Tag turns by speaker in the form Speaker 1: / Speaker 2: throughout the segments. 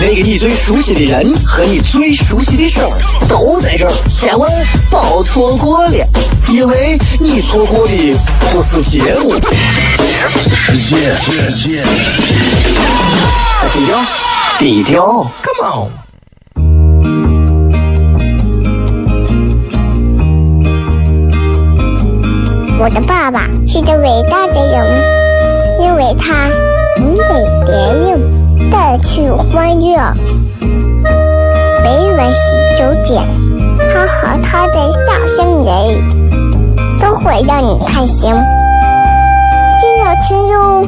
Speaker 1: 那个你最熟悉的人和你最熟悉的事儿都在这儿，千万别错过了，因为你错过的不是节目，低调，低调，Come on。
Speaker 2: 我的爸爸是个伟大的人，因为他能给别人。带去欢乐。每晚十九点，他和他的笑声人，都会让你开心。记得听哟，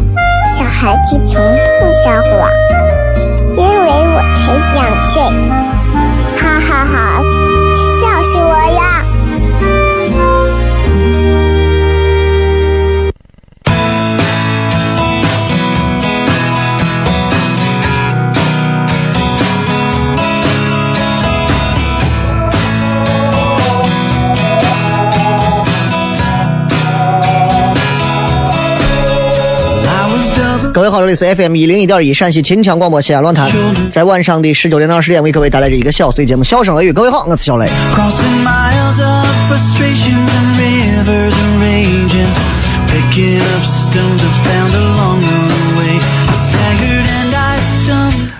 Speaker 2: 小孩子从不撒谎，因为我才两岁。哈哈哈，笑死我了！
Speaker 3: 各位好，这里是 FM 一零一点一陕西秦腔广播西安论坛，在晚上的十九点到二十点为各位带来这一个小时的节目《笑声雷雨》。各位好，我是小雷。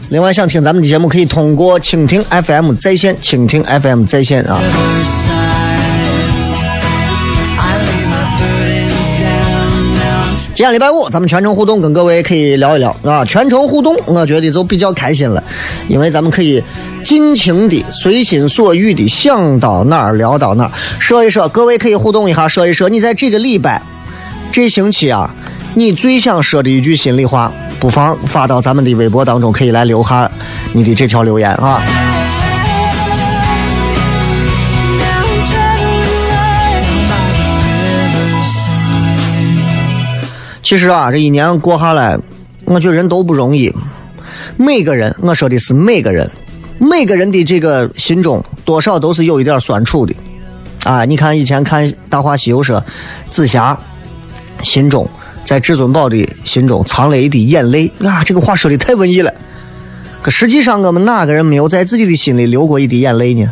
Speaker 3: 另外，想听咱们的节目，可以通过蜻蜓 FM 在线，蜻蜓 FM 在线啊。今天礼拜五，咱们全程互动，跟各位可以聊一聊啊。全程互动，我觉得就比较开心了，因为咱们可以尽情的、随心所欲的想到哪儿聊到哪儿，说一说。各位可以互动一下，说一说你在这个礼拜、这星期啊，你最想说的一句心里话，不妨发到咱们的微博当中，可以来留下你的这条留言啊。其实啊，这一年过下来，我觉得人都不容易。每个人，我说的是每个人，每个人的这个心中多少都是有一点酸楚的。啊，你看以前看《大话西游》说，紫霞心中在至尊宝的心中藏了一滴眼泪。啊，这个话说的太文艺了。可实际上，我们哪个人没有在自己的心里流过一滴眼泪呢？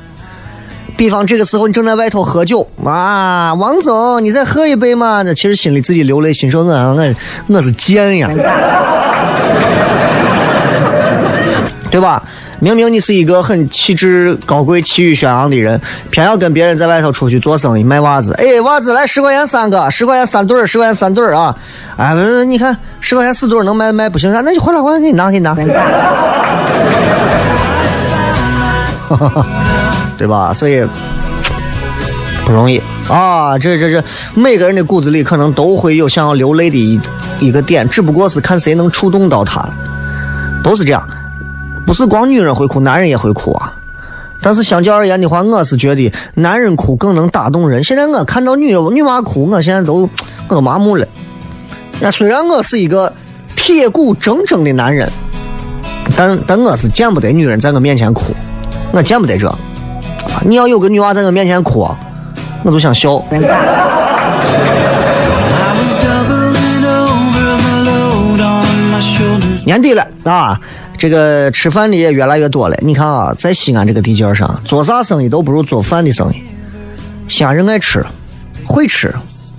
Speaker 3: 比方这个时候你正在外头喝酒啊，王总，你再喝一杯嘛？那其实心里自己流泪，心说我我我是贱呀，对吧？明明你是一个很气质高贵、气宇轩昂的人，偏要跟别人在外头出去做生意卖袜子。哎，袜子来十块钱三个，十块钱三对儿，十块钱三对儿啊！哎，你看十块钱四对儿能卖卖不行，那就回来，回来给你拿，给你拿。哈 哈对吧？所以不容易啊！这这这，每个人的骨子里可能都会有想要流泪的一一个点，只不过是看谁能触动到他。都是这样，不是光女人会哭，男人也会哭啊。但是相较而言的话，我是觉得男人哭更能打动人。现在我看到女女娃哭，我现在都我都麻木了。那虽然我是一个铁骨铮铮的男人，但但我是见不得女人在我面前哭，我见不得这。你要有个女娃在我面前哭，我都想笑。年底了啊，这个吃饭的也越来越多了。你看啊，在西安这个地界上，做啥生意都不如做饭的生意。西安人爱吃，会吃，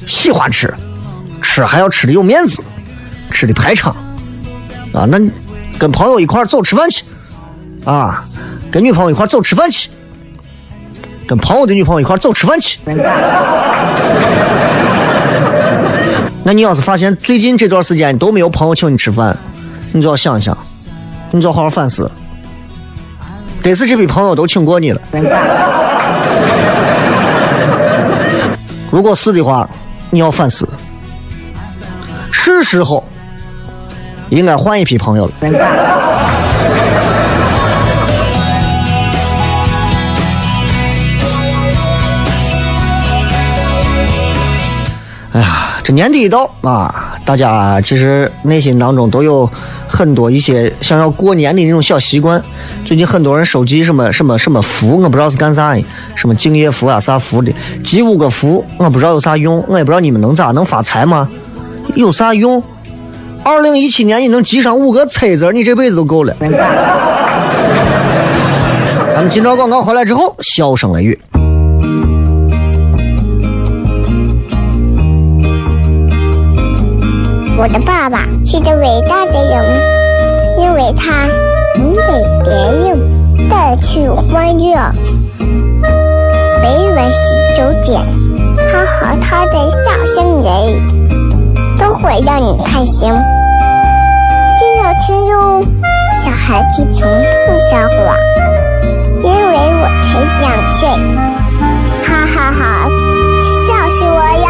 Speaker 3: 喜欢吃，吃还要吃的有面子，吃的排场啊。那跟朋友一块走吃饭去啊，跟女朋友一块走吃饭去。跟朋友的女朋友一块走吃饭去。那你要是发现最近这段时间都没有朋友请你吃饭，你就要想一想，你就要好好反思，得是这批朋友都请过你了。如果是的话，你要反思，是时候应该换一批朋友了。年底一到啊，大家其实内心当中都有很多一些想要过年的那种小习惯。最近很多人收集什么什么什么福，我不知道是干啥的，什么敬业福啊啥福的，集五个福，我不知道有啥用，我也不知道你们能咋能发财吗？有啥用？二零一七年你能集上五个彩字，你这辈子都够了。咱们今朝广告回来之后，笑声雷雨。
Speaker 2: 我的爸爸是个伟大的人，因为他能给别人带去欢乐。每晚十九点，他和他的笑声人，都会让你开心。记得听哟，小孩子从不撒谎，因为我才两岁。哈哈哈，笑死我
Speaker 4: 了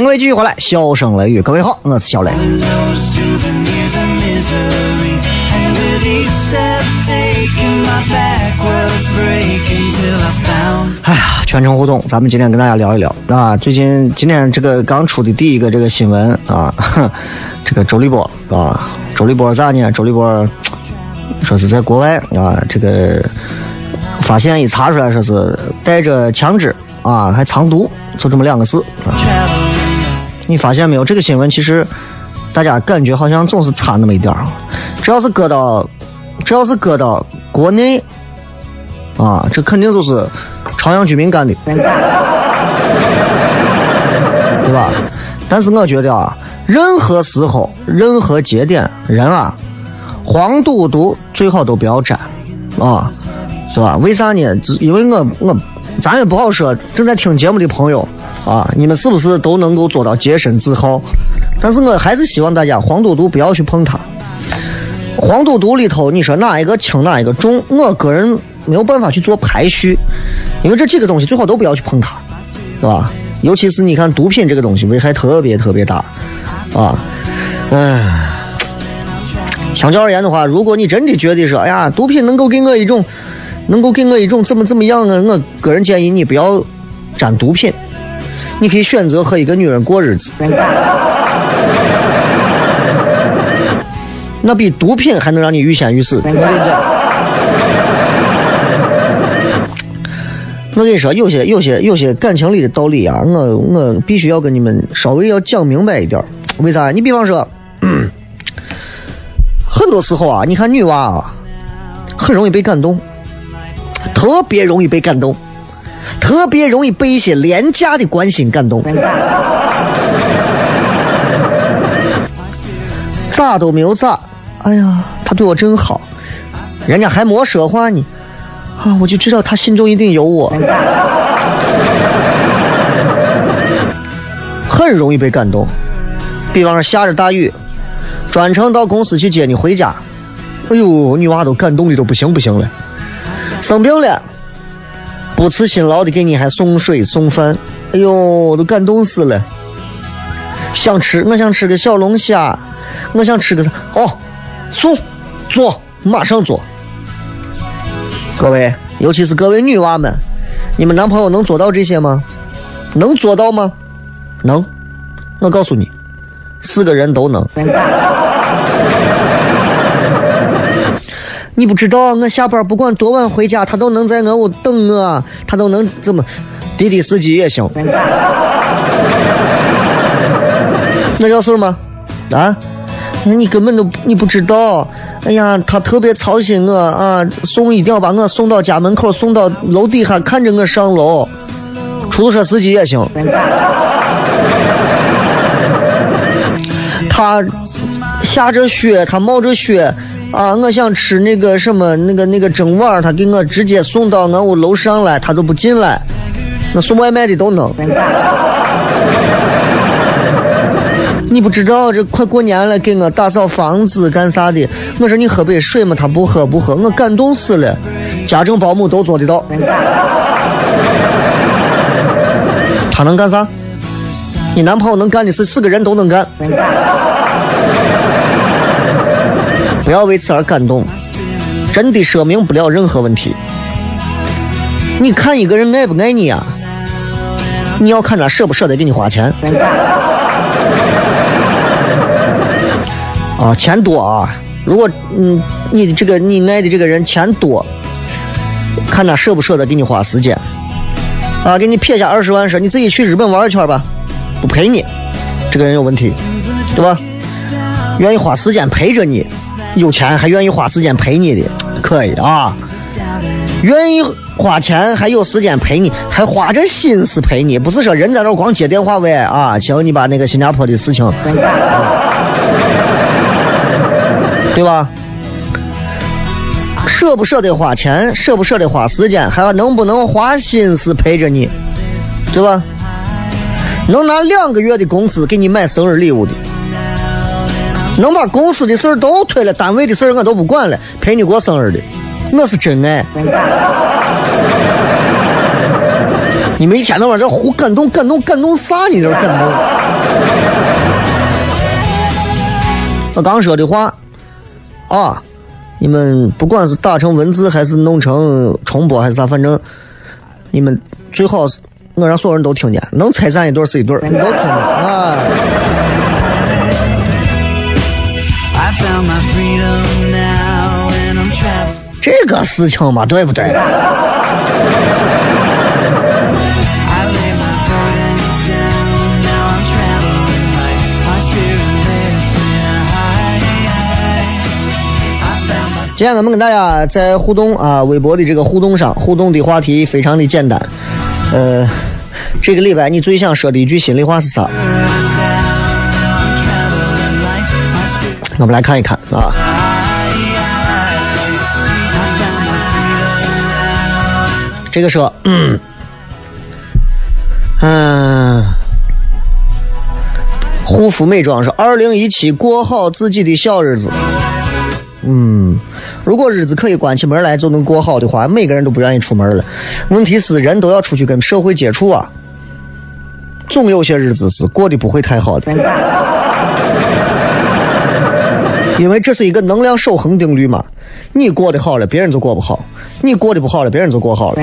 Speaker 3: 欢迎各位继续回来，笑声雷雨，各位好，我是小雷。哎呀，全程互动，咱们今天跟大家聊一聊啊。最近今天这个刚出的第一个这个新闻啊，哼 这个周立波啊，周立波咋呢？周立波说是在国外啊，这个发现一查出来说是带着枪支啊，还藏毒，就这么两个字啊。你发现没有？这个新闻其实大家感觉好像总是差那么一点儿，只要是搁到，只要是搁到国内啊，这肯定就是朝阳居民干的，对吧？但是我觉得啊，任何时候、任何节点，人啊，黄赌毒最好都不要沾啊，对吧？为啥呢？因为我我咱也不好说，正在听节目的朋友啊，你们是不是都能够做到洁身自好？但是我还是希望大家黄赌毒不要去碰它。黄赌毒里头，你说哪一个轻哪一个重？我个人没有办法去做排序，因为这几个东西最好都不要去碰它，是吧？尤其是你看毒品这个东西危害特别特别大，啊，唉。相较而言的话，如果你真的觉得说，哎呀，毒品能够给我一种，能够给我一种怎么怎么样啊，我个人建议你不要沾毒品，你可以选择和一个女人过日子。那比毒品还能让你欲仙欲死。我跟你，说，有些有些有些感情里的道理啊，我我必须要跟你们稍微要讲明白一点。为啥？你比方说，嗯很多时候啊，你看女娃啊，很容易被感动，特别容易被感动，特别容易被一些廉价的关心感动。咋都没有咋，哎呀，他对我真好，人家还没说话呢，啊，我就知道他心中一定有我，很容易被感动。比方说下着大雨，专程到公司去接你回家，哎呦，女娃都感动的都不行不行了。生病了，不辞辛劳的给你还送水送饭，哎呦，都感动死了。想吃，我想吃个小龙虾，我想吃个啥？哦，送，做，马上做。各位，尤其是各位女娃们，你们男朋友能做到这些吗？能做到吗？能，我告诉你，四个人都能。你不知道，我下班不管多晚回家，他都能在我屋等我，他都能怎么？滴滴司机也行。那叫事吗？啊？你根本都你不知道。哎呀，他特别操心我啊，送一定要把我送到家门口，送到楼底下，看着我上楼。出租车司机也行。他下着雪，他冒着雪，啊，我想吃那个什么那个那个蒸碗儿，他给我直接送到俺屋楼上来，他都不进来。那送外卖的都能。你不知道这快过年了，给我打扫房子干啥的？我说你喝杯水嘛，他不喝不喝，我感动死了。家政保姆都做得到，他能干啥？你男朋友能干的事，四个人都能干。不要为此而感动，真的说明不了任何问题。你看一个人爱不爱你啊？你要看他舍不舍得给你花钱。啊，钱多啊！如果嗯，你的这个你爱的这个人钱多，看他舍不舍得给你花时间。啊，给你撇下二十万说你自己去日本玩一圈吧，不陪你，这个人有问题，对吧？愿意花时间陪着你，有钱还愿意花时间陪你的，可以啊。愿意花钱还有时间陪你，还花着心思陪你，不是说人在那光接电话喂啊，行，你把那个新加坡的事情。对吧？舍不舍得花钱，舍不舍得花时间，还能不能花心思陪着你，对吧？能拿两个月的工资给你买生日礼物的，能把公司的事儿都推了，单位的事儿我都不管了，陪你过生日的，那是真爱。你们一天到晚这胡感动感动感动啥？你这感动？我刚说的话。啊！你们不管是打成文字还是弄成重播还是啥，反正你们最好是我让所有人都听见，能拆散一对是一对，你都听见啊！这个事情嘛，对不对？今天咱们跟大家在互动啊，微博的这个互动上，互动的话题非常的简单。呃，这个礼拜你最想说的一句心里话是啥？我们来看一看啊。这个说，嗯，嗯，护肤美妆是二零一七过好自己的小日子。嗯，如果日子可以关起门来就能过好的话，每个人都不愿意出门了。问题是人都要出去跟社会接触啊，总有些日子是过得不会太好的。因为这是一个能量守恒定律嘛，你过得好了，别人就过不好；你过得不好了，别人就过好了。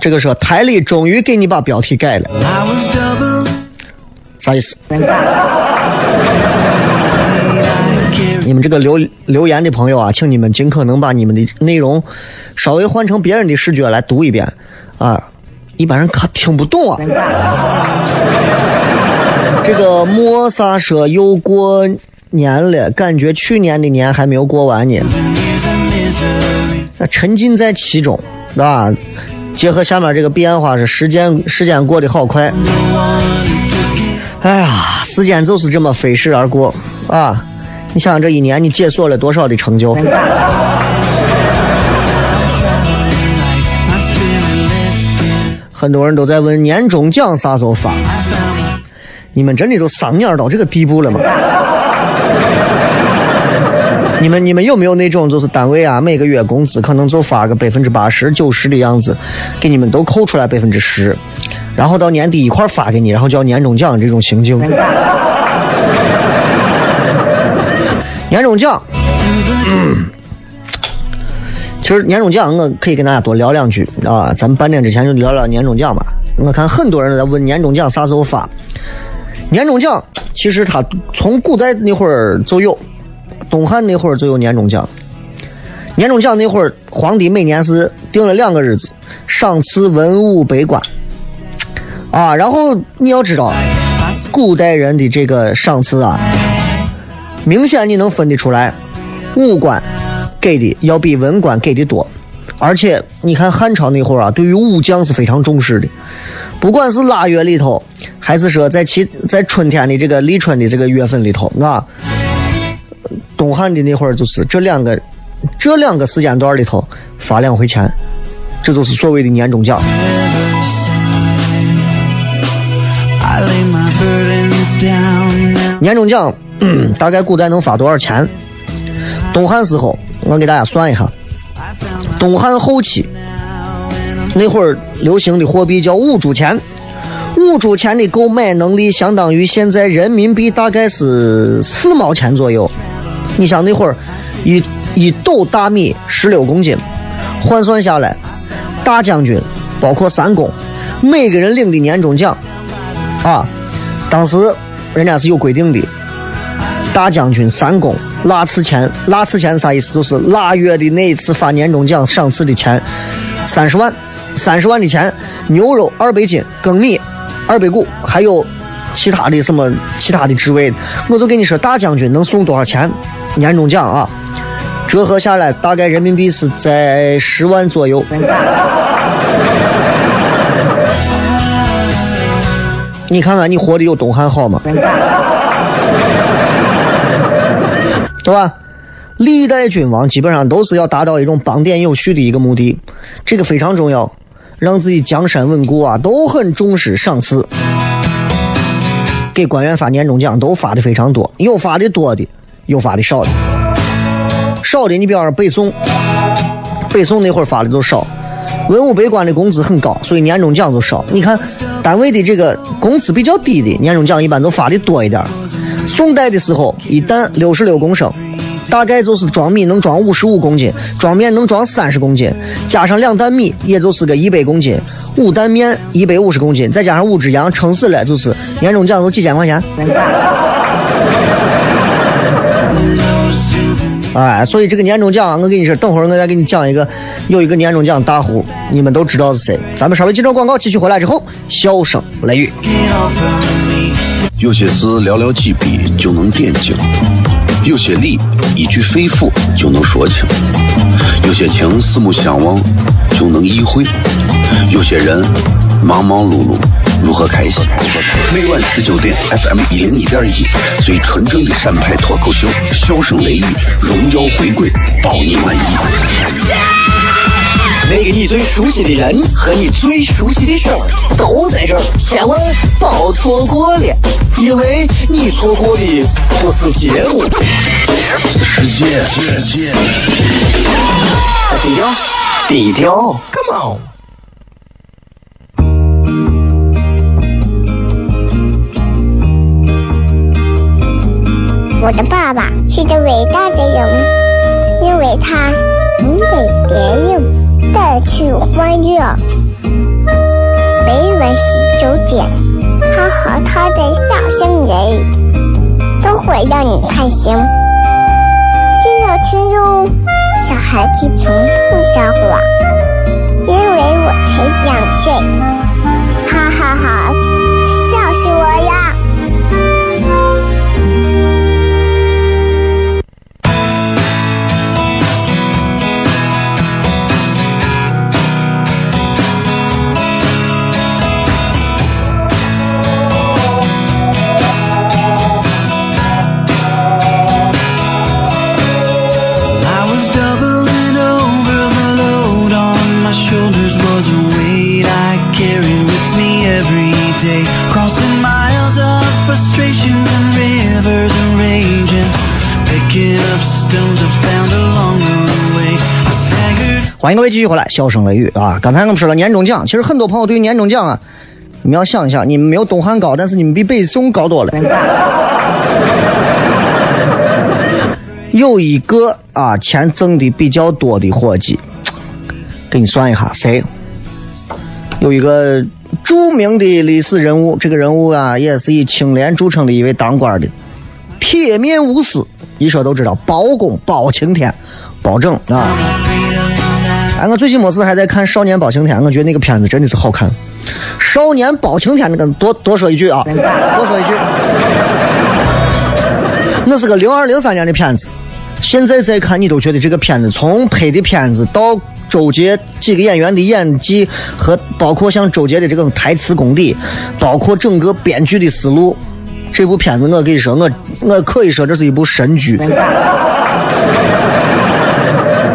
Speaker 3: 这个说台里终于给你把标题改了，啥意思？你们这个留留言的朋友啊，请你们尽可能把你们的内容稍微换成别人的视觉来读一遍啊，一般人看听不懂啊。这个莫萨说又过年了，感觉去年的年还没有过完呢，沉浸在其中，啊？结合下面这个变化是时间，时间过得好快。哎呀，时间就是这么飞逝而过啊！你想想这一年你解锁了多少的成就？很多人都在问年终奖啥时候发？你们真的都丧眼到这个地步了吗？你们你们有没有那种就是单位啊每个月工资可能就发个百分之八十九十的样子，给你们都扣出来百分之十，然后到年底一块发给你，然后叫年终奖这种情景。年终奖，其实年终奖我可以跟大家多聊两句啊，咱们半点之前就聊聊年终奖吧。我看很多人在问年终奖啥时候发。年终奖其实它从古代那会儿就有。东汉那会儿就有年终奖，年终奖那会儿皇帝每年是定了两个日子，赏赐文武百官，啊，然后你要知道，古代人的这个赏赐啊，明显你能分得出来，武官给的要比文官给的多，而且你看汉朝那会儿啊，对于武将是非常重视的，不管是腊月里头，还是说在其在春天的这个立春的这个月份里头，啊，东汉的那会儿就是这两个这两个时间段里头发两回钱，这就是所谓的年终奖。
Speaker 4: I lay my burdens down.
Speaker 3: 年终奖、大概古代能发多少钱？东汉时候，我给大家算一下，东汉后期那会儿流行的货币叫五铢钱，五铢钱的购买能力相当于现在人民币大概是四毛钱左右。你想那会儿一一斗大米十六公斤，换算下来，大将军包括三公，每个人领的年终奖啊，当时人家是有规定的，大将军三公腊次钱，腊次钱啥意思？就是腊月的那一次发年终奖赏赐的钱，三十万，三十万的钱，牛肉二百斤，粳米二百谷，还有其他的什么其他的职位，我就跟你说，大将军能送多少钱？年终奖啊，折合下来大概人民币是在十万左右。你看看你活的有东汉好吗？对吧？历代君王基本上都是要达到一种邦典有序的一个目的，这个非常重要，让自己江山稳固啊，都很重视赏赐。给官员发年终奖都发的非常多，有发的多的，有发的少的。少的你比方说北宋，北宋那会儿发的都少，文武百官的工资很高，所以年终奖就少。你看单位的这个工资比较低的，年终奖一般都发的多一点。宋代的时候，一担六十六公升，大概就是装米能装五十五公斤，装面能装三十公斤，加上两担米，也就是个一百公斤，五担面一百五十公斤，再加上五只羊，撑死了就是年终奖都几千块钱。哎，所以这个年终奖，我跟你说，等会儿我再给你讲一个，有一个年终奖大户，你们都知道是谁。咱们稍微接着广告，继续回来之后，笑声雷雨。
Speaker 5: 有些事寥寥几笔就能点睛，有些理一句肺腑就能说清，有些情四目相望就能意会，有些人忙忙碌碌如何开心？每晚十九点，FM 一零一点一，最纯正的陕派脱口秀，笑声雷雨，荣耀回归，包你满意。
Speaker 1: 那个你最熟悉的人和你最熟悉的事儿都在这儿，千万别错过了，因为你错过的不是结果。
Speaker 5: 世界，世界。
Speaker 1: 低调，低调，Come on。
Speaker 2: 我的爸爸是个伟大的人，因为他能给别人带去欢乐。每晚十九点，他和他的笑声人，都会让你开心。记得听哟，小孩子从不撒谎，因为我才两岁。哈哈哈，
Speaker 4: day. Crossing miles of frustrations and rivers and raging. Picking up stones I found along the way.
Speaker 3: 欢迎各位继续回来，笑声雷雨啊！刚才我们说了年终奖，其实很多朋友对于年终奖啊，你们要想一想，你们没有东汉高，但是你们比北宋高多了。有一个啊，钱挣的比较多的伙计，给你算一下，谁？有一个著名的历史人物，这个人物啊，也是以清廉著称的一位当官的，铁面无私，一说都知道，包公包青天，包拯啊。哎，我最近没事还在看《少年包青天》，我觉得那个片子真的是好看。少年包青天那个多多说一句啊，多说一句，那是个零二零三年的片子，现在再看，你都觉得这个片子从拍的片子到周杰几个演员的演技，和包括像周杰的这种台词功底，包括整个编剧的思路，这部片子我跟你说，我我可以说这是一部神剧。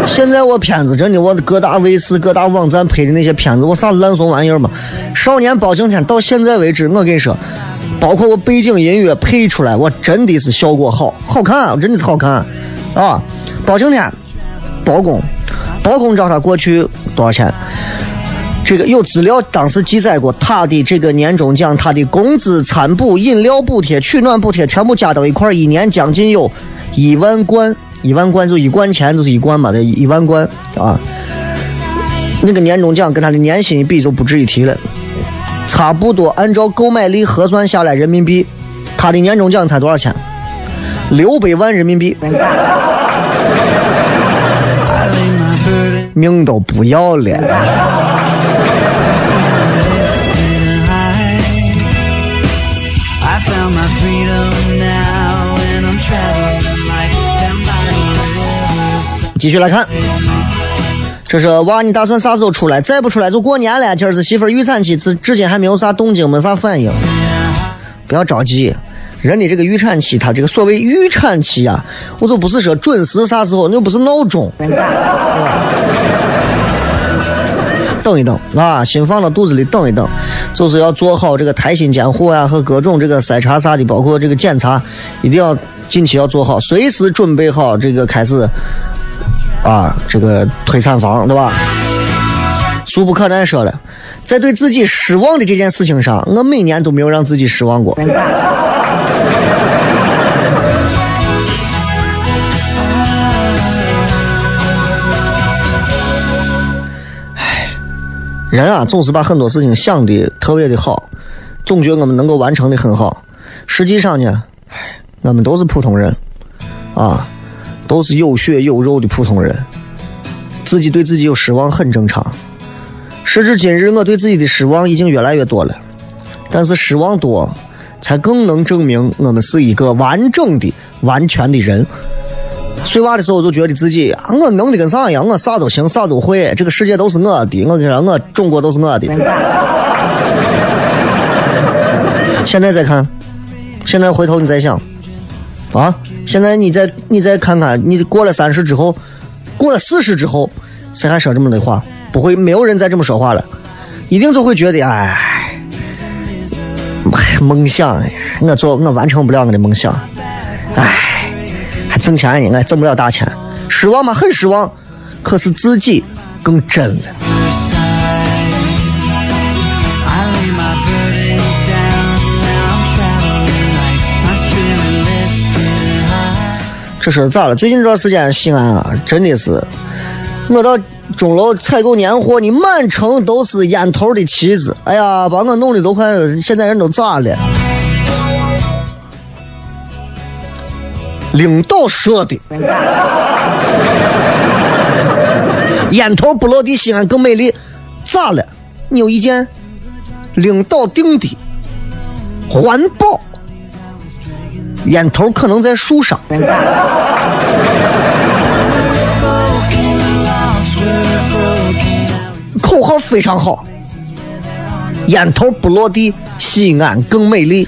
Speaker 3: 现在我片子真的，我各大卫视、各大网站拍的那些片子，我啥烂怂玩意儿嘛？少年包青天到现在为止，我跟你说，包括我背景音乐配出来，我真的是效果好，好看，真的是好看啊！包青天，包公，包公找他过去多少钱？这个有资料，当时记载过他的这个年终奖，他的工资、餐补、饮料补贴、取暖补贴全部加到一块，一年将近有一万贯，一万贯就一贯钱就是一贯嘛，这一万贯啊。那个年终奖跟他的年薪一比就不值一提了，差不多按照购买力核算下来人民币，他的年终奖才多少钱？六百万人民币，命都不要了。继续来看，这是娃，你打算啥时候出来？再不出来就过年了。今儿是媳妇儿预产期，至至今还没有啥动静，没啥反应。不要着急，人的这个预产期，它这个所谓预产期啊，我就不是说准时啥时候，那又不是闹钟。对吧等一等啊，心放到肚子里等一等，就是要做好这个胎心监护啊、和各种这个筛查啥的，包括这个检查，一定要近期要做好，随时准备好这个开始啊，这个推产房，对吧？俗不可耐说了，在对自己失望的这件事情上，我每年都没有让自己失望过。人啊，总是把很多事情想的特别的好，总觉得我们能够完成的很好。实际上呢，唉，我们都是普通人，啊，都是有血有肉的普通人，自己对自己有失望很正常。时至今日，我对自己的失望已经越来越多了，但是失望多，才更能证明我们是一个完整的、完全的人。碎娃的时候，就觉得自己啊我能的跟啥一样，我啥都行，啥都会，这个世界都是我的，我跟你说，我中国都是我的。现在再看，现在回头你再想，啊，现在你再你再看看，你过了三十之后，过了四十之后，谁还说这么的话？不会，没有人再这么说话了，一定就会觉得，哎，梦想，我做我完成不了我的梦想，哎，挣钱呢，我还挣不了大钱，失望吗？很失望，可是自己更真了。
Speaker 4: I lay my burdens down, now I'm traveling light, my spirit lifted high.
Speaker 3: 这是咋了？最近这段时间西安啊，真的是，我到钟楼采购年货，你满城都是烟头的旗子，哎呀，把我弄的都快，现在人都咋了？领导说的，烟头不落地，西安更美丽，咋了？你有意见？领导定的，环保，烟头可能在树上。口号非常好，烟头不落地，西安更美丽。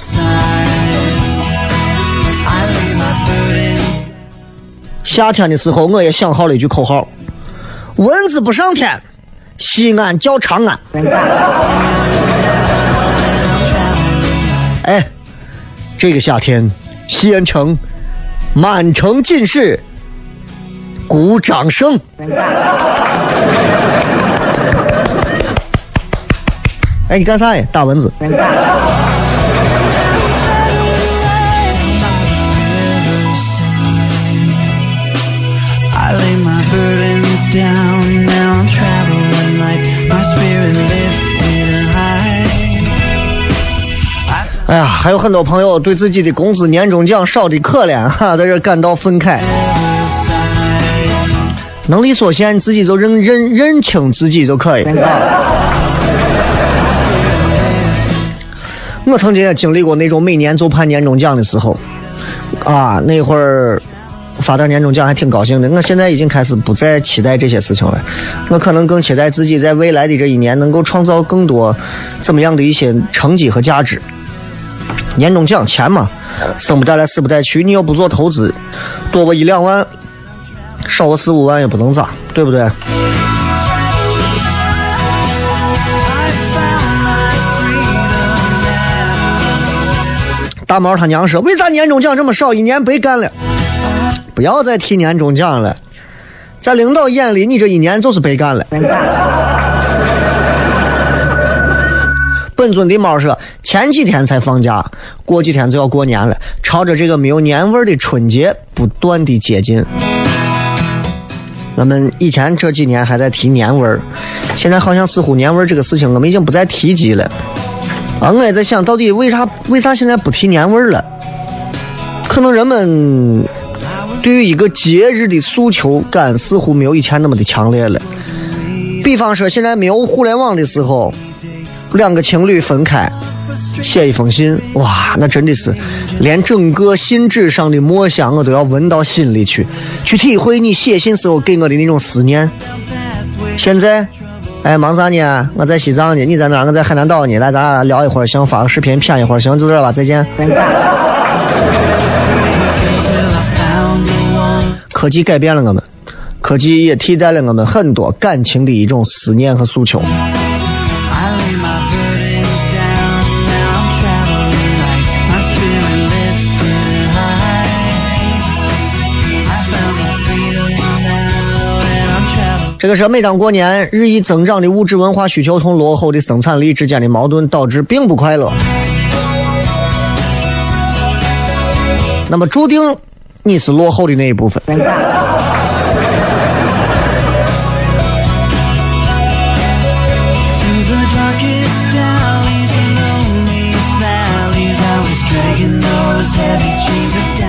Speaker 3: 夏天的时候，我也想好了一句口号：蚊子不上天，西安叫长安。哎，这个夏天，西安城满城尽是鼓掌声。哎，你干啥呀？打蚊子。
Speaker 4: Burdens down, now I'm traveling light, my spirit lifted high.
Speaker 3: 哎呀，还有很多朋友对自己的工资年终奖少的可怜，哈，在这感到愤慨。能力所限，自己就认认认清自己就可以。我曾经也经历过那种每年就盼年终奖的时候，啊，那会儿发点年终奖还挺高兴的。我现在已经开始不再期待这些事情了，我可能更期待自己在未来的这一年能够创造更多怎么样的一些成绩和价值。年终奖钱嘛，生不带来死不带去，你又不做投资，多个一两万，少个四五万也不能咋，对不对？大毛他娘说：“为啥年终奖这么少？一年白干了。不要再提年终奖了，在领导眼里，你这一年就是白干了。”本尊的猫说：“前几天才放假，过几天就要过年了，朝着这个没有年味儿的春节不断的接近。我们以前这几年还在提年味儿，现在好像似乎年味儿这个事情我们已经不再提及了。啊，我也在想到底为啥为啥现在不提年味儿了？可能人们对于一个节日的诉求感似乎没有以前那么的强烈了。比方说，现在没有互联网的时候。”两个情侣分开，写一封信，哇，那真的是连整个信纸上的墨香我都要闻到心里去，去体会你写信时候给我的那种思念。现在，哎，忙啥呢？我在西藏呢，你在哪？我在海南岛呢。来，咱俩聊一会儿，行，发个视频谝一会儿，行，就这吧，再见。科技改变了我们，科技也替代了我们很多感情的一种思念和诉求。这个是每当过年，日益增长的物质文化需求同落后的生产力之间的矛盾，导致并不快乐。那么注定你是落后的那一部分。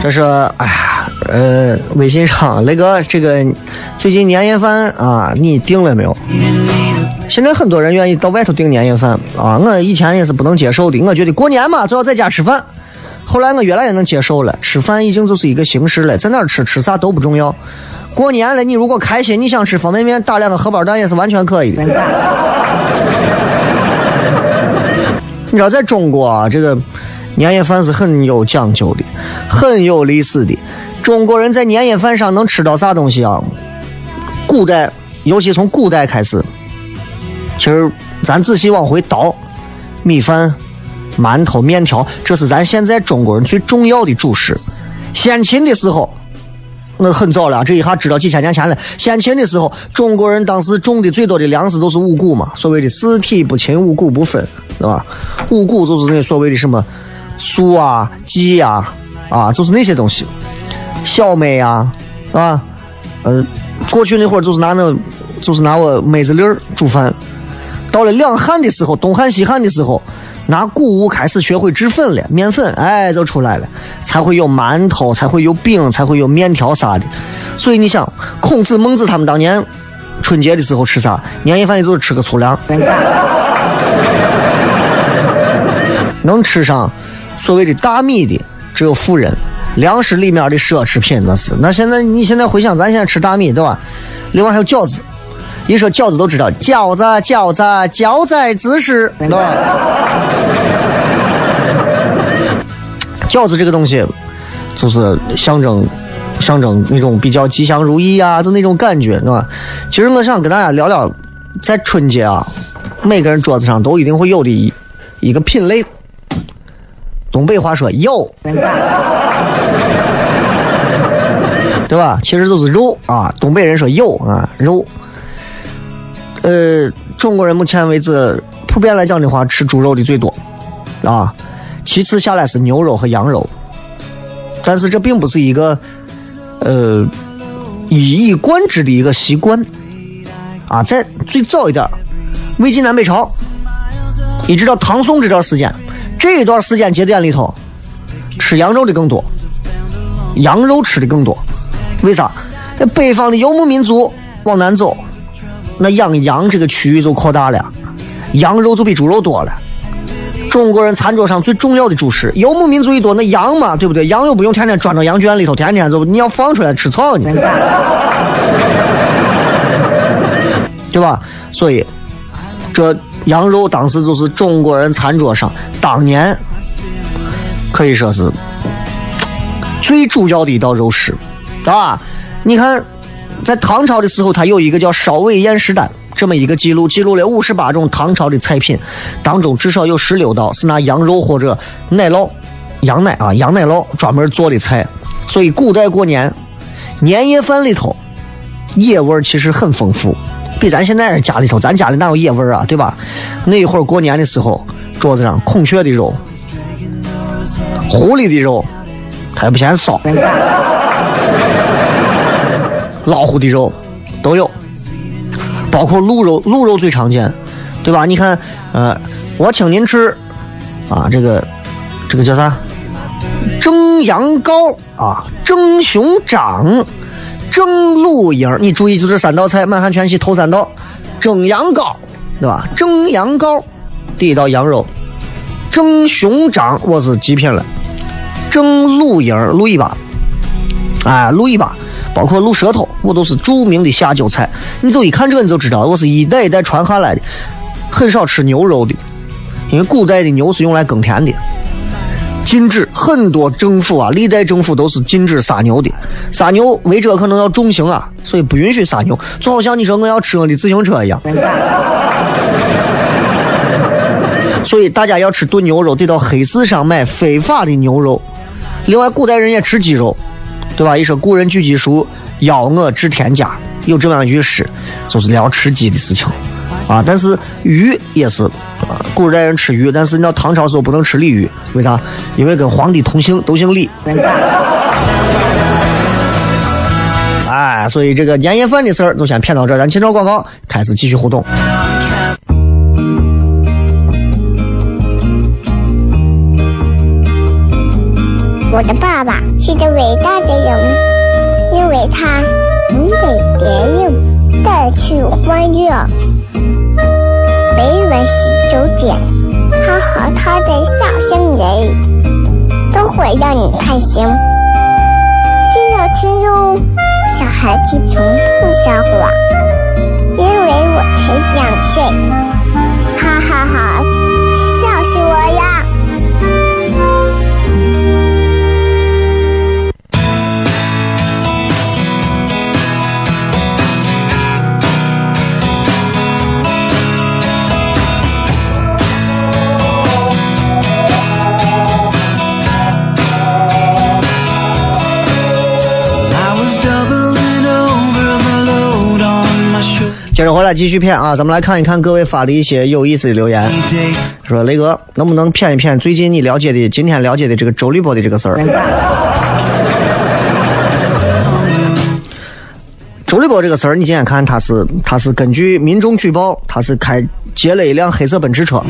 Speaker 3: 这是哎呀，呃，微信上那个这个最近年夜饭啊，你订了没有？现在很多人愿意到外头订年夜饭啊，我以前也是不能接受的，我觉得过年嘛就要在家吃饭。后来我越来越能接受了，吃饭已经就是一个形式了，在哪儿吃吃啥都不重要。过年了，你如果开心，你想吃方便面打两个荷包蛋也是完全可以的。你知道，在中国啊，这个。年夜饭是很有讲究的，很有历史的。中国人在年夜饭上能吃到啥东西啊？古代，尤其从古代开始，其实咱仔细往回倒，米饭、馒头、面条，这是咱现在中国人最重要的主食。先秦的时候，那很早了，这一下知道几千年前了。先秦的时候，中国人当时种的最多的粮食都是五谷嘛，所谓的四体不勤，五谷不分，对吧？五谷就是那所谓的什么？粟啊，稷呀，啊，就是那些东西，小麦呀，啊，呃，过去那会儿就是拿那，就是拿我麦子粒儿煮饭。到了两汉的时候，东汉西汉的时候，拿谷物开始学会制粉了，面粉，哎，就出来了，才会有馒头，才会有饼，才会有面条啥的。所以你想，孔子、孟子他们当年春节的时候吃啥？年夜饭也就是吃个粗粮，能吃上。所谓的大米的只有富人，粮食里面的奢侈品那是。那现在你现在回想，咱现在吃大米对吧？另外还有饺子，一说饺子都知道，饺子饺子饺子姿势，对吧？饺子这个东西，就是象征象征那种比较吉祥如意啊，就那种感觉，对吧？其实我想跟大家聊聊，在春节啊，每个人桌子上都一定会有的一一个品类。东北话说有，对吧？其实就是肉啊。东北人说有啊，肉。呃，中国人目前为止，普遍来讲的话，吃猪肉的最多啊，其次下来是牛肉和羊肉。但是这并不是一个呃一以贯之的一个习惯啊。在最早一点，魏晋南北朝，一直到唐宋这段时间。这一段时间节点里头，吃羊肉的更多，羊肉吃的更多。为啥？那北方的游牧民族往南走，那养羊这个区域就扩大了，羊肉就比猪肉多了。中国人餐桌上最重要的主食，游牧民族一多，那羊嘛，对不对？羊又不用天天钻到羊圈里头，天天就你要放出来吃草呢，对吧？所以，这羊肉当时就是中国人餐桌上当年可以说是最主要的一道肉食，啊，你看，在唐朝的时候，它有一个叫《烧尾宴食单》这么一个记录，记录了五十八种唐朝的菜品，当中至少有十六道是拿羊肉或者奶酪、羊奶啊、羊奶酪专门做的菜。所以古代过年年夜饭里头野味其实很丰富，比咱现在家里头，咱家里哪有野味啊，对吧？那一会儿过年的时候，桌子上孔雀的肉、狐狸的肉，它也不嫌少。老虎的肉都有，包括鹿肉，鹿肉最常见，对吧？你看，呃，我请您吃啊，这个这个叫啥？蒸羊羔啊，蒸熊掌，蒸鹿营。你注意，就这三道菜，满汉全席头三道，蒸羊羔，对吧？蒸羊羔，第一道羊肉，蒸熊掌，我是极品了，蒸鹿营，鹿尾巴，哎，鹿尾巴。包括鹿舌头，我都是著名的下酒菜。你就一看这，你就知道我是一代一代传下来的。很少吃牛肉的，因为古代的牛是用来耕田的，禁止很多政府啊，历代政府都是禁止杀牛的。杀牛违者可能要重刑啊，所以不允许杀牛。就好像你说我要吃我的自行车一样。所以大家要吃炖牛肉，得到黑市上买非法的牛肉。另外，古代人也吃鸡肉。对吧？一说古人举鸡黍，邀我至田家，有这样一句诗，就是聊吃鸡的事情啊。但是鱼也是，古代人吃鱼，但是你到唐朝时候不能吃鲤鱼，为啥？因为跟皇帝同姓，都姓李。哎，所以这个年夜饭的事儿就先骗到这，咱进着广告，开始继续互动。
Speaker 2: 我的爸爸是个伟大的人，因为他能给别人带去欢乐。每晚十九点，他和他的笑声人，都会让你开心。记得听哟，小孩子从不撒谎，因为我才两岁。哈哈哈，
Speaker 3: 接着回来继续骗啊，咱们来看一看各位发的一些有意思的留言。说雷哥，能不能骗一骗最近你了解的、今天了解的这个周立波的这个事儿？周立波这个事儿，你今天看他是他是根据民众举报，他是开劫了一辆黑色奔驰车，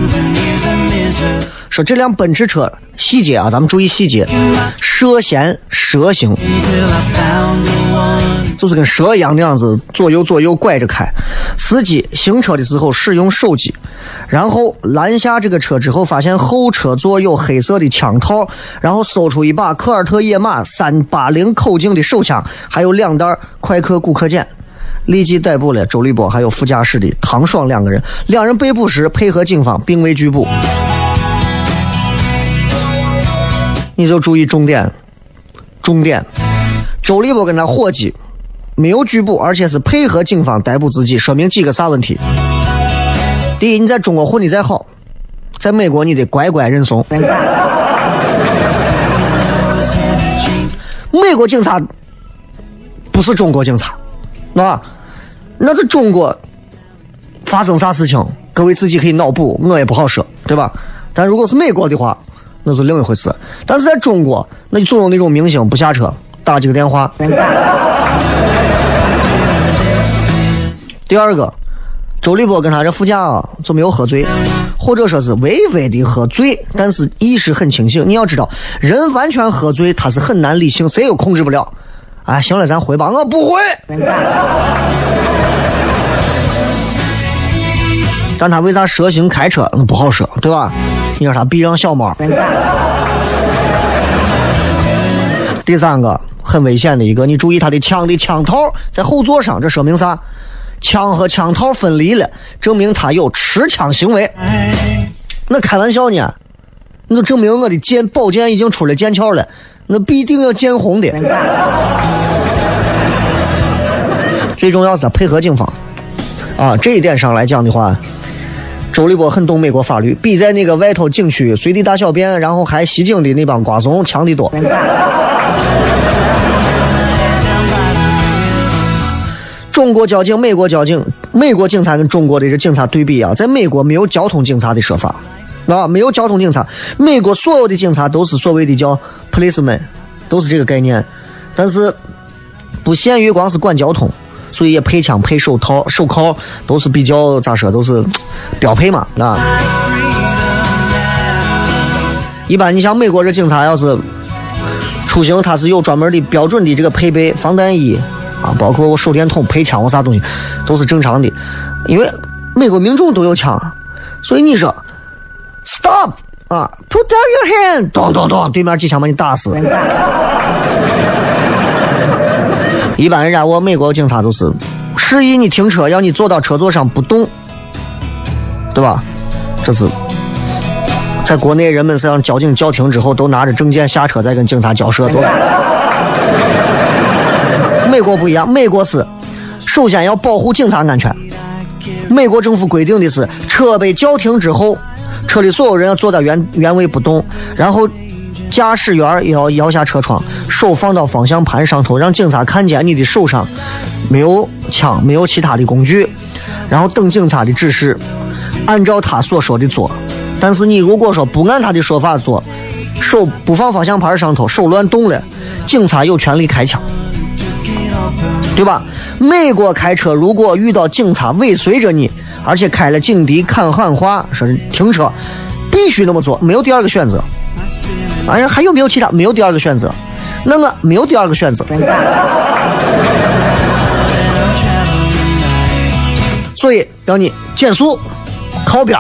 Speaker 3: 说这辆奔驰车细节啊，咱们注意细节，涉嫌蛇行，就是跟蛇一样那样子左右左右拐着开。司机行车的时候使用手机，然后拦下这个车之后，发现后车座有黑色的枪套，然后搜出一把科尔特野马三八零口径的手枪，还有两袋快克骨科碱。立即逮捕了周立波还有副驾驶的唐爽两个人，两人被捕时配合警方并未拘捕。你就注意重点，重点。周立波跟他伙计没有拘捕，而且是配合警方逮捕自己，说明几个啥问题？第一，你在中国混的再好，在美国你得乖乖认怂。美国警察不是中国警察，啊，那在中国发生啥事情，各位自己可以脑补，我也不好说，对吧？但如果是美国的话，那是另一回事。但是在中国，那你总有那种明星不下车打几个电话。第二个，周立波跟他这副驾啊就没有喝醉，或者说是微微的喝醉，但是意识很清醒。你要知道，人完全喝醉他是很难理性，谁也控制不了。哎，行了，咱回吧，我不会。但他为啥蛇行开车？不好说，对吧？你让他避让小猫。第三个很危险的一个，你注意他的枪的枪头在后座上，这说明啥？枪和枪套分离了，证明他有持枪行为。那开玩笑呢？那证明我的剑宝剑已经出了剑鞘了，那必定要见红的。最重要是配合警方啊，这一点上来讲的话，周立波很懂美国法律，比在那个外头景区随地大小便，然后还袭警的那帮瓜怂强得多。中国交警、美国交警、美国警察跟中国的这警察对比啊，在美国没有交通警察的说法，啊，没有交通警察，美国所有的警察都是所谓的叫 policeman，都是这个概念，但是不限于光是管交通，所以也配枪、配手套、手铐，都是比较咋说，都是标配嘛，啊。一般你像美国这警察要是出行，他是有专门的标准的这个配备防弹衣。啊，包括我手电筒、配枪或啥东西，都是正常的，因为美国民众都有枪，所以你说，stop 啊，put down your hand，咚咚咚，对面几枪把你打死。一般人家我美国警察都是示意你停车，要你坐到车座上不动，对吧？这是在国内人们是让交警叫停之后都拿着证件下车再跟警察交涉，对吧。美国不一样，美国是首先要保护警察安全。美国政府规定的是，车被叫停之后，车里所有人要坐在原原位不动，然后驾驶员也要摇下车窗，手放到方向盘上头，让警察看见你的手上没有枪，没有其他的工具，然后等警察的指示，按照他所说的做。但是你如果说不按他的说法做，手不放方向盘上头，手乱动了，警察有权利开枪。对吧？美国开车如果遇到警察尾随着你，而且开了警笛、看喊话，说停车，必须那么做，没有第二个选择。哎呀，还有没有其他？没有第二个选择。那么没有第二个选择。所以让你减速、靠边、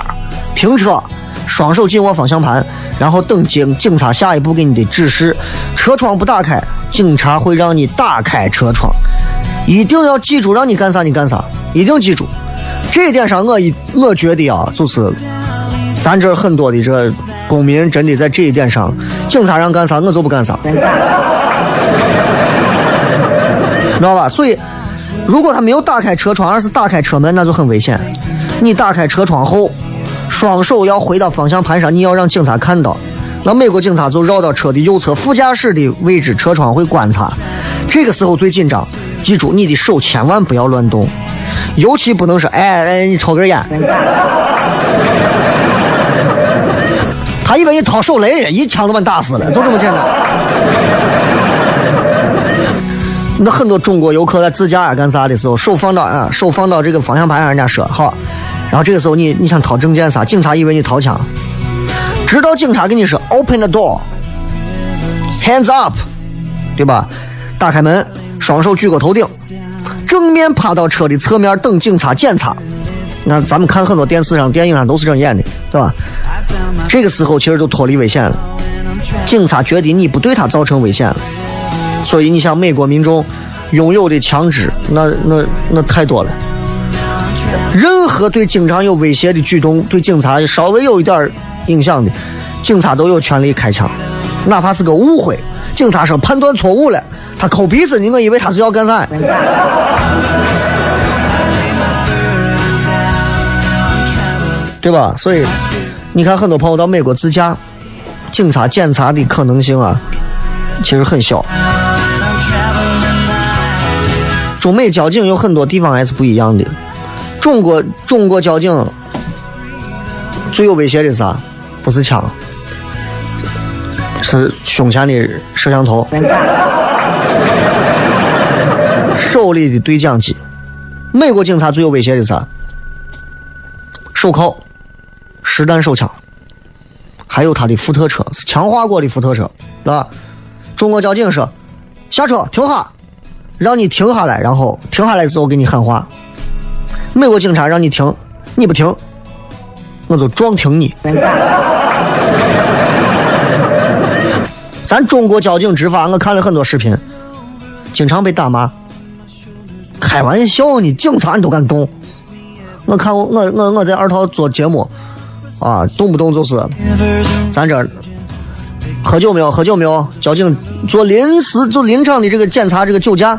Speaker 3: 停车，双手紧握方向盘，然后等警警察下一步给你的指示。车窗不打开，警察会让你打开车窗。一定要记住，让你干啥你干啥，一定记住。这一点上，我一我觉得啊，就是咱这很多的这公民真的在这一点上，警察让干啥我就不干啥，知道吧？所以，如果他没有打开车窗，而是打开车门，那就很危险。你打开车窗后，双手要回到方向盘上，你要让警察看到。那美国警察就绕到车的右侧副驾驶的位置，车窗会观察。这个时候最紧张。记住，你的手千万不要乱动，尤其不能说，哎哎，你抽根烟。他以为你掏手雷，一枪就把你打死了，就这么简单。那很多中国游客在自驾啊干啥的时候，手放到啊，手放到这个方向盘上，人家说好，然后这个时候你你想掏证件啥，警察以为你掏枪，直到警察跟你说 open the door，hands up，对吧？打开门。双手举过头顶，正面趴到车的侧面等警察检查。那咱们看很多电视上、电影上都是这样演的，对吧？这个时候其实就脱离危险了。警察觉得你不对他造成危险了，所以你想美国民众拥有的枪支，那那那太多了。任何对警察有威胁的举动，对警察稍微有一点影响的，警察都有权利开枪，哪怕是个误会，警察说判断错误了。他抠鼻子，你我以为他是要干啥？对吧？所以你看，很多朋友到美国自驾，警察检查的可能性啊，其实很小。中美交警有很多地方还是不一样的。中国中国交警最有威胁的是啥？不是枪，是胸前的摄像头。手里的对讲机，美国警察最有威胁的是啥？手铐、实弹手枪，还有他的福特车，是强化过的福特车，是吧？中国交警说：“下车，停下，让你停下来，然后停下来之后给你喊话。”美国警察让你停，你不停，我就撞停你。咱中国交警执法，我看了很多视频，经常被打骂。开玩笑呢，警察你都敢动？我看我我我我在二套做节目，啊，动不动就是咱这喝酒没有？喝酒没有？交警做临时做临场的这个检查，这个酒驾，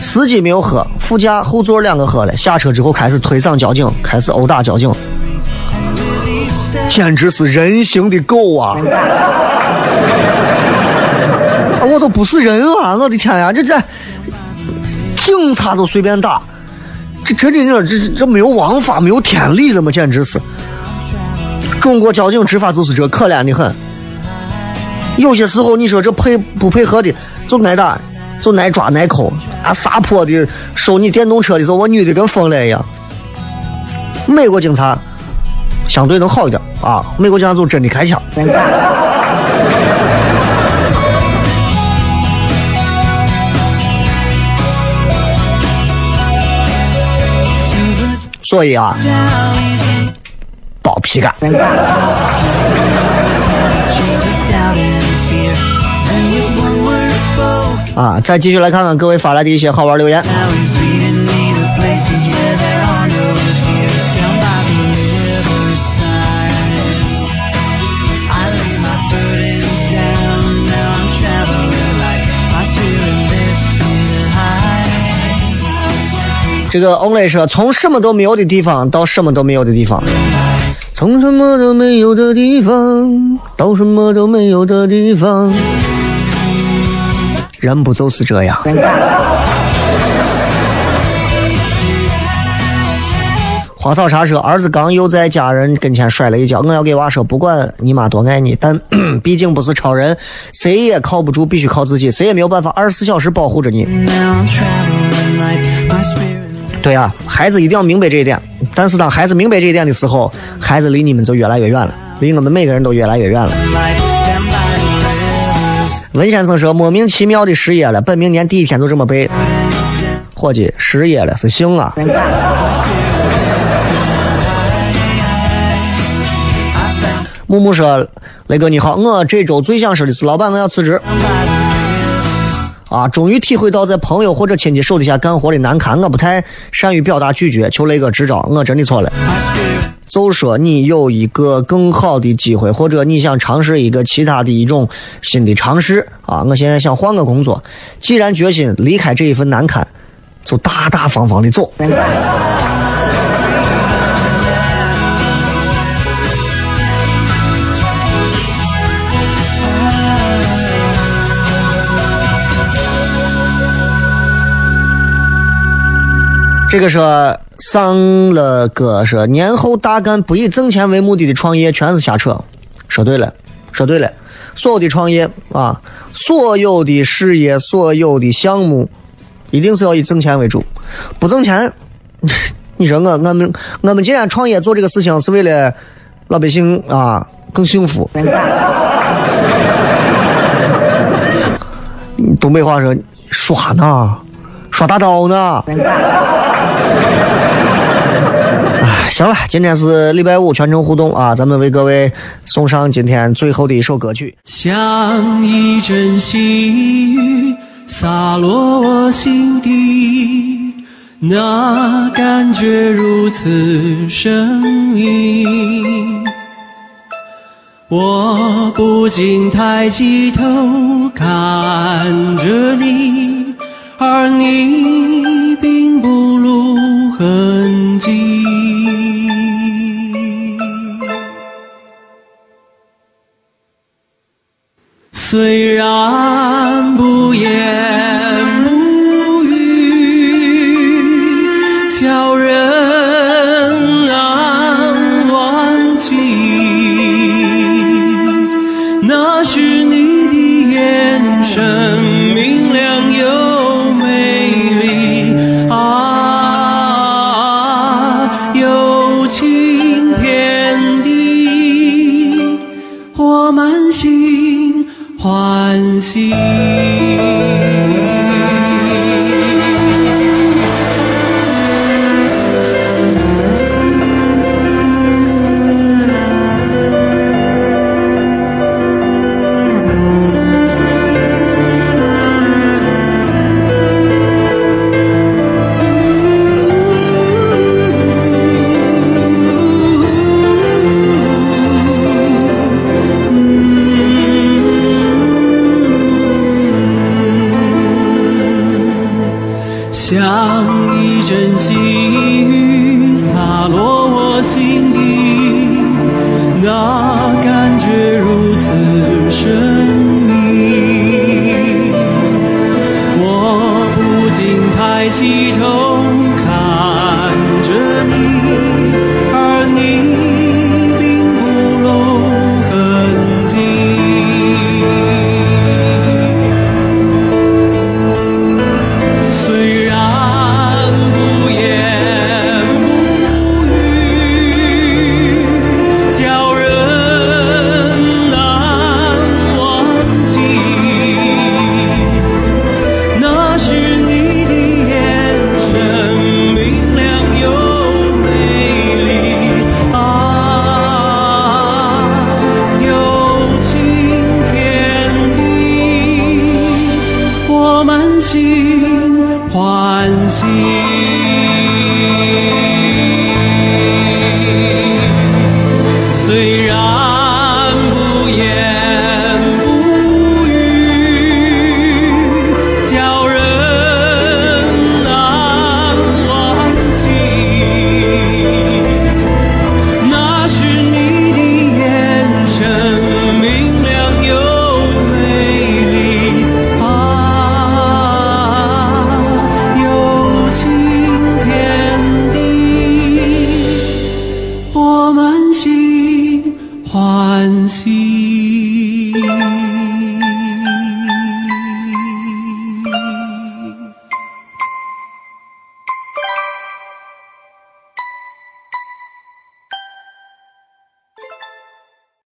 Speaker 3: 司机没有喝，副驾后座两个喝了，下车之后开始推搡交警，开始殴打交警，简直是人形的狗啊！我都不是人啊！我的天呀，这这警察都随便打，这这这这这没有王法，没有天理了吗？简直是！中国交警执法就是这，可怜的很。有些时候你说这配不配合的，就挨打，就挨抓挨扣，啊撒泼的收你电动车的时候，我女的跟疯了一样。美国警察相对能好一点啊，美国警察就真的开枪。所以啊，包皮干。啊，再继续来看看各位发来的一些好玩留言。这个 Only 说，从什么都没有的地方到什么都没有的地方，从什么都没有的地方到什么都没有的地方，人不就是这样？花草茶说，儿子刚又在家人跟前摔了一跤，我要给娃说，不管你妈多爱你，但 毕竟不是超人，谁也靠不住，必须靠自己，谁也没有办法二十四小时保护着你。对呀、孩子一定要明白这一点。但是当孩子明白这一点的时候，孩子离你们就越来越远了，离我们每个人都越来越远了。文先生说，莫名其妙的失业了，本命年第一天就这么背。伙计，失业了是幸啊。木木说：“雷哥你好，我这周最想说的是，老板我要辞职。啊，终于体会到在朋友或者亲戚手底下干活的难堪，我不太善于表达拒绝，求雷哥支招，我真的错了。就说你有一个更好的机会，或者你想尝试一个其他的一种新的尝试啊，我现在想换个工作，既然决心离开这一份难堪，就大大方方的走。这个说上了个说年后大干不以挣钱为目的的创业全是瞎扯，说对了，说对了，所有的创业啊，所有的事业，所有的项目，一定是要以挣钱为主，不挣钱，你说我我们我们今天创业做这个事情是为了老百姓啊更幸福。东北话说耍呢，耍大刀呢。哎，行了，今天是礼拜五全程互动啊，咱们为各位送上今天最后的一首歌曲。
Speaker 6: 像一阵细雨洒落我心底，那感觉如此神秘。我不禁抬起头看着你，而你并不露痕迹。虽然